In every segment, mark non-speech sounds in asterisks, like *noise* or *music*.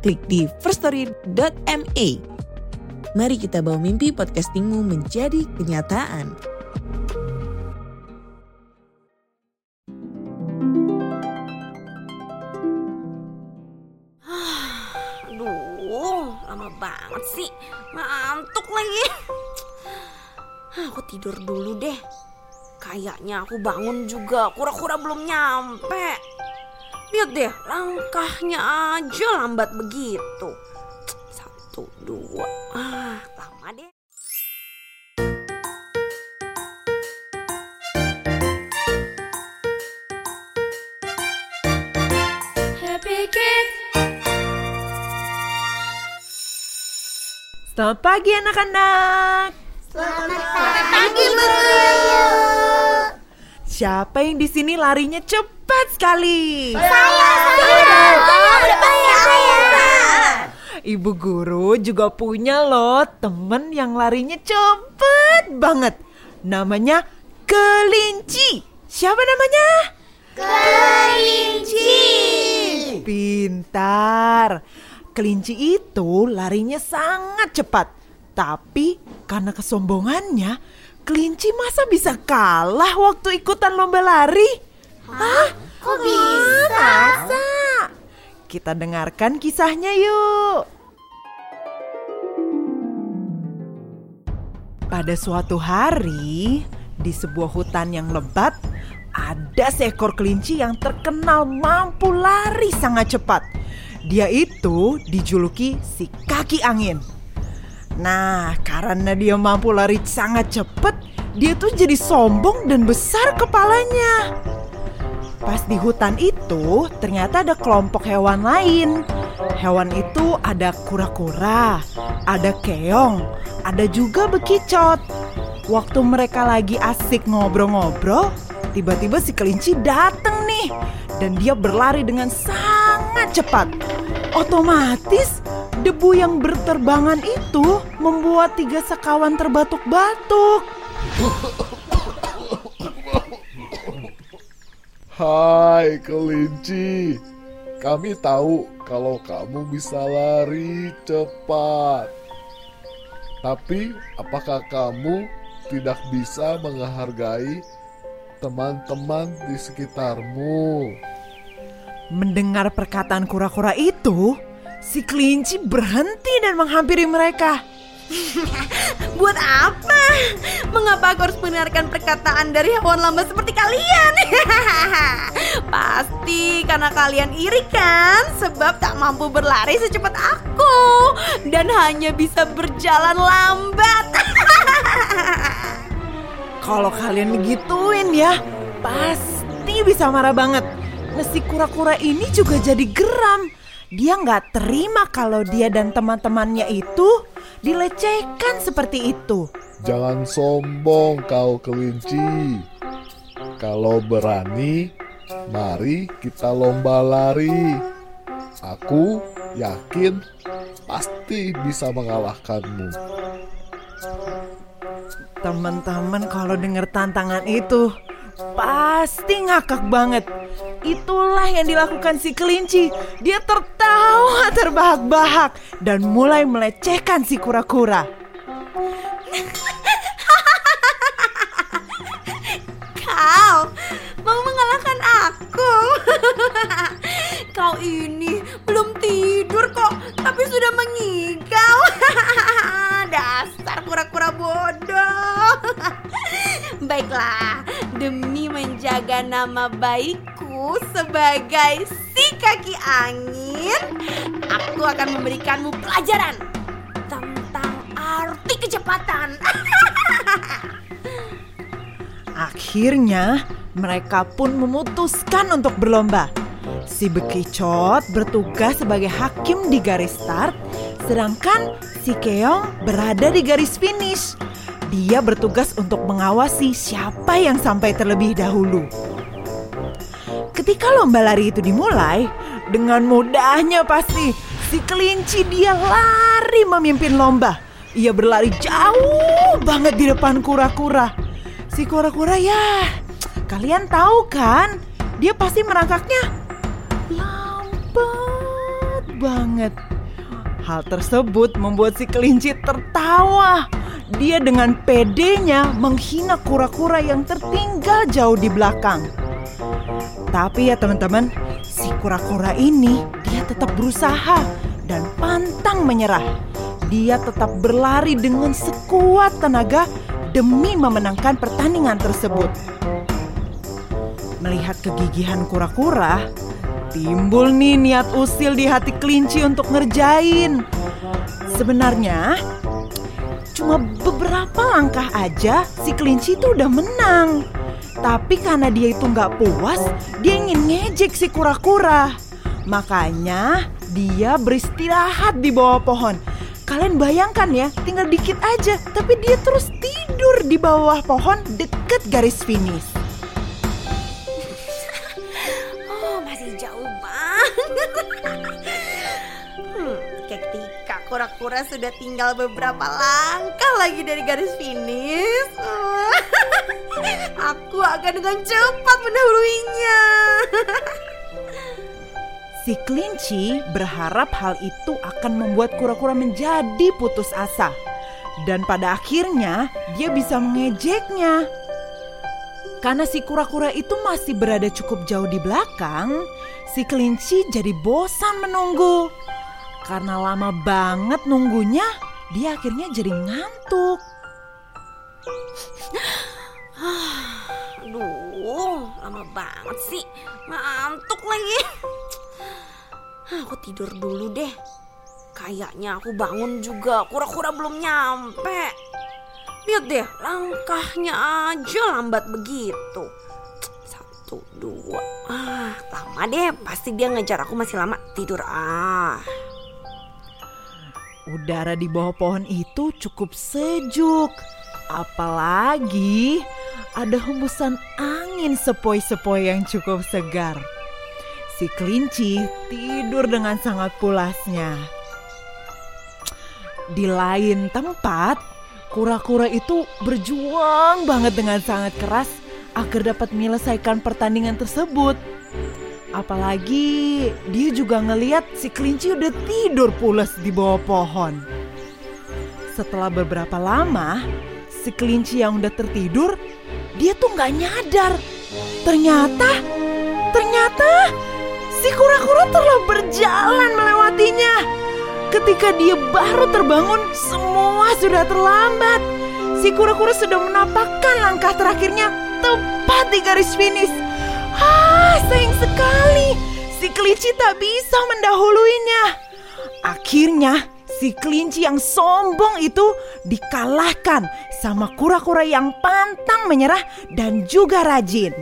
klik di firststory.me. Mari kita bawa mimpi podcastingmu menjadi kenyataan. Aduh, lama banget sih. Ngantuk lagi. Aku tidur dulu deh. Kayaknya aku bangun juga kura-kura belum nyampe. Lihat deh, langkahnya aja lambat begitu. Satu, dua, ah, lama deh. Happy Kids. Selamat pagi anak-anak. Pagi Bu Guru. Siapa yang di sini larinya cepat sekali? Saya, saya, saya saya, saya. Ibu guru juga punya loh temen yang larinya cepet banget. Namanya kelinci. Siapa namanya? Kelinci. Pintar. Kelinci itu larinya sangat cepat. Tapi karena kesombongannya, kelinci masa bisa kalah waktu ikutan lomba lari? Hah? Kok bisa? Masa? Kita dengarkan kisahnya yuk. Pada suatu hari, di sebuah hutan yang lebat, ada seekor kelinci yang terkenal mampu lari sangat cepat. Dia itu dijuluki si kaki angin. Nah, karena dia mampu lari sangat cepat, dia tuh jadi sombong dan besar kepalanya. Pas di hutan itu, ternyata ada kelompok hewan lain. Hewan itu ada kura-kura, ada keong, ada juga bekicot. Waktu mereka lagi asik ngobrol-ngobrol, tiba-tiba si kelinci datang nih dan dia berlari dengan sangat cepat. Otomatis debu yang berterbangan itu membuat tiga sekawan terbatuk-batuk. Hai kelinci, kami tahu kalau kamu bisa lari cepat. Tapi apakah kamu tidak bisa menghargai teman-teman di sekitarmu? Mendengar perkataan kura-kura itu, si kelinci berhenti dan menghampiri mereka. *laughs* Buat apa? Mengapa aku harus mendengarkan perkataan dari hewan lambat seperti kalian? *laughs* Pasti karena kalian iri kan? Sebab tak mampu berlari secepat aku dan hanya bisa berjalan lambat. *laughs* Kalau kalian begituin ya, pasti bisa marah banget. Nah, si kura-kura ini juga jadi geram. Dia nggak terima kalau dia dan teman-temannya itu dilecehkan seperti itu. Jangan sombong kau kelinci. Kalau berani, mari kita lomba lari. Aku yakin pasti bisa mengalahkanmu. Teman-teman kalau dengar tantangan itu pasti ngakak banget. Itulah yang dilakukan si kelinci. Dia tertawa terbahak-bahak dan mulai melecehkan si kura-kura. *laughs* Kau mau mengalahkan aku? *laughs* Kau ini belum tidur kok, tapi sudah mengigau. *laughs* Dasar kura-kura bodoh. Baiklah, demi menjaga nama baikku sebagai si kaki angin, aku akan memberikanmu pelajaran tentang arti kecepatan. *laughs* Akhirnya, mereka pun memutuskan untuk berlomba. Si Bekicot bertugas sebagai hakim di garis start, sedangkan si Keong berada di garis finish. Dia bertugas untuk mengawasi siapa yang sampai terlebih dahulu. Ketika lomba lari itu dimulai, dengan mudahnya pasti si kelinci dia lari memimpin lomba. Ia berlari jauh banget di depan kura-kura. Si kura-kura ya, kalian tahu kan? Dia pasti merangkaknya lambat banget. Hal tersebut membuat si kelinci tertawa. Dia dengan pedenya menghina kura-kura yang tertinggal jauh di belakang. Tapi ya teman-teman, si kura-kura ini dia tetap berusaha dan pantang menyerah. Dia tetap berlari dengan sekuat tenaga demi memenangkan pertandingan tersebut. Melihat kegigihan kura-kura, timbul nih niat usil di hati kelinci untuk ngerjain. Sebenarnya, cuma beberapa langkah aja si kelinci itu udah menang. Tapi karena dia itu nggak puas, dia ingin ngejek si kura-kura. Makanya dia beristirahat di bawah pohon. Kalian bayangkan ya, tinggal dikit aja, tapi dia terus tidur di bawah pohon deket garis finish. Kura-kura sudah tinggal beberapa langkah lagi dari garis finish, *laughs* aku akan dengan cepat mendahuluinya. *laughs* Si kelinci berharap hal itu akan membuat kura-kura menjadi putus asa. Dan pada akhirnya dia bisa mengejeknya. Karena si kura-kura itu masih berada cukup jauh di belakang, si kelinci jadi bosan menunggu. Karena lama banget nunggunya, dia akhirnya jadi ngantuk. Aduh, lama banget sih. Ngantuk lagi. Aku tidur dulu deh. Kayaknya aku bangun juga, kura-kura belum nyampe. Lihat deh, langkahnya aja lambat begitu. Satu, dua. Ah, lama deh. Pasti dia ngejar aku masih lama. Tidur ah. Udara di bawah pohon itu cukup sejuk. Apalagi ada hembusan angin sepoi-sepoi yang cukup segar. Si kelinci tidur dengan sangat pulasnya. Di lain tempat, kura-kura itu berjuang banget dengan sangat keras agar dapat menyelesaikan pertandingan tersebut. Apalagi dia juga ngeliat si kelinci udah tidur pulas di bawah pohon. Setelah beberapa lama, si kelinci yang udah tertidur, dia tuh nggak nyadar. Ternyata, ternyata si kura-kura telah berjalan melewatinya. Ketika dia baru terbangun, semua sudah terlambat. Si kura-kura sudah menapakkan langkah terakhirnya tepat di garis finish. Ah, sayang sekali. Si kelinci tak bisa mendahuluinya. Akhirnya, si kelinci yang sombong itu dikalahkan sama kura-kura yang pantang menyerah dan juga rajin.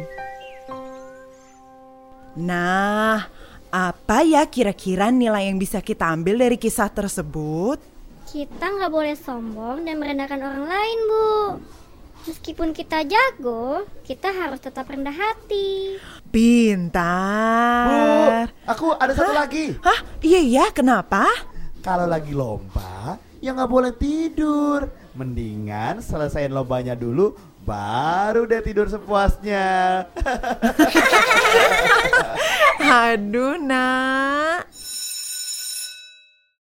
Nah, apa ya kira-kira nilai yang bisa kita ambil dari kisah tersebut? Kita nggak boleh sombong dan merendahkan orang lain, Bu. Meskipun kita jago, kita harus tetap rendah hati. Bu, Pintar. aku ada satu lagi. Hah? Iya ya, kenapa? Kalau lagi lomba, ya nggak boleh tidur. Mendingan selesaiin lombanya dulu, baru deh tidur sepuasnya. *laughs* Aduh, nah.